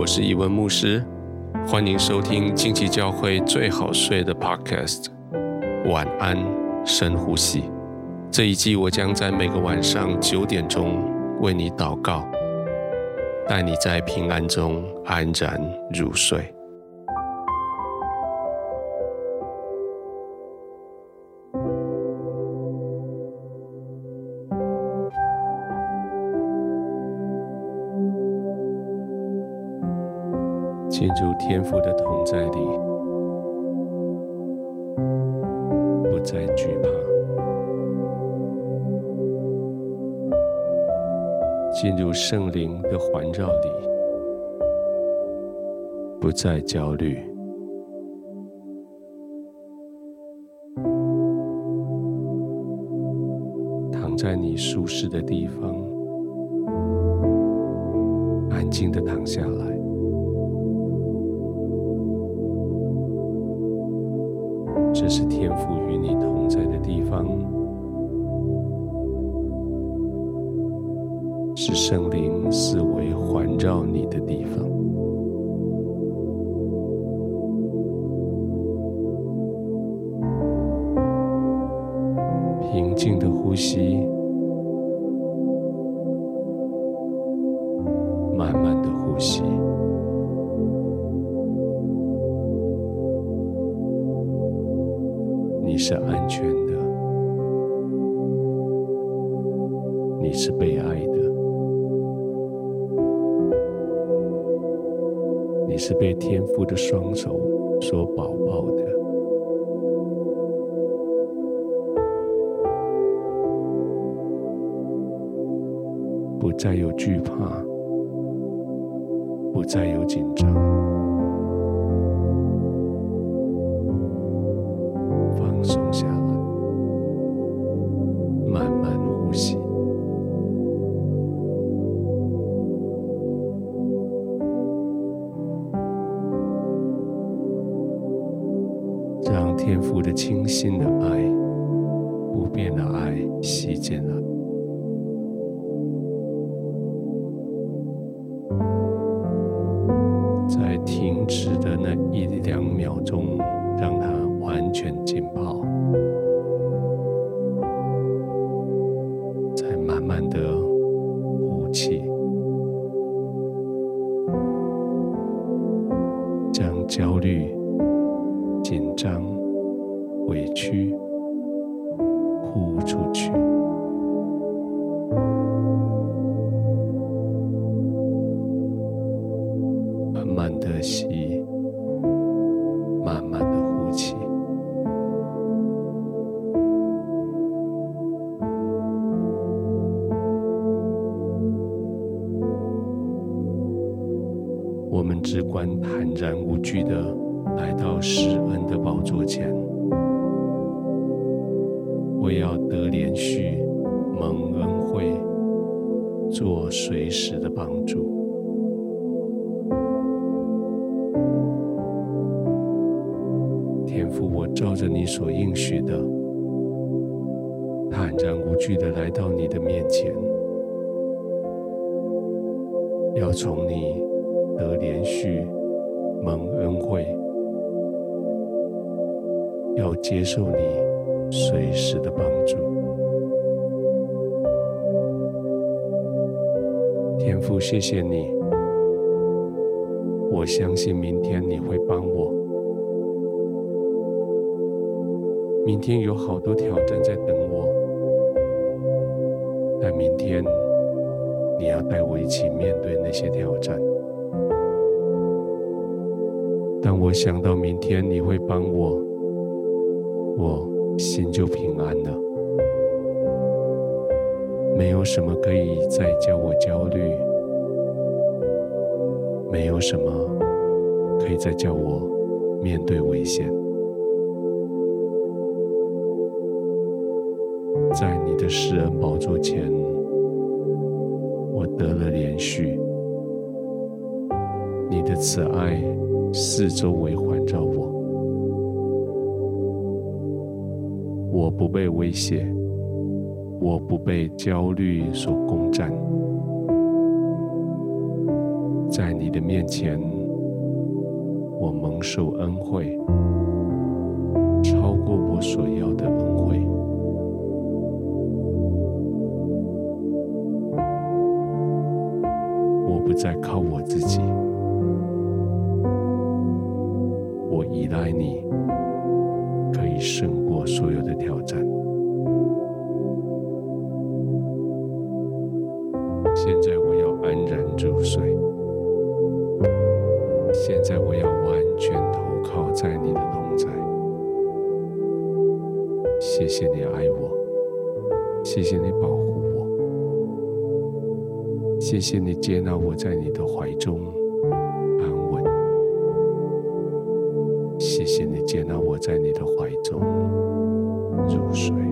我是伊文牧师，欢迎收听近期教会最好睡的 Podcast。晚安，深呼吸。这一季我将在每个晚上九点钟为你祷告，带你在平安中安然入睡。进入天父的同在里，不再惧怕；进入圣灵的环绕里，不再焦虑；躺在你舒适的地方，安静的躺下来。是天赋与你同在的地方，是圣灵四围环绕你的地方。平静的呼吸，慢慢的呼吸。是安全的，你是被爱的，你是被天父的双手所保抱的，不再有惧怕，不再有紧张。天父的清新的爱、不变的爱吸进来，在停止的那一两秒钟，让它完全浸泡，再慢慢的呼气，将焦虑。紧张、委屈，呼出去，慢慢的吸，慢慢的呼气。我们只管坦然无惧的。来到施恩的宝座前，我要得连续蒙恩惠，做随时的帮助。天父，我照着你所应许的，坦然无惧的来到你的面前，要从你得连续蒙恩惠。要接受你随时的帮助，天父，谢谢你。我相信明天你会帮我。明天有好多挑战在等我，但明天你要带我一起面对那些挑战。当我想到明天你会帮我。我心就平安了，没有什么可以再叫我焦虑，没有什么可以再叫我面对危险。在你的施恩宝座前，我得了连续，你的慈爱四周围环绕我。我不被威胁，我不被焦虑所攻占。在你的面前，我蒙受恩惠，超过我所要的恩惠。我不再靠我自己，我依赖你，可以胜我所有的挑战。现在我要安然入睡。现在我要完全投靠在你的同在。谢谢你爱我，谢谢你保护我，谢谢你接纳我在你的怀中安稳。谢谢你接纳我在你的怀中入睡。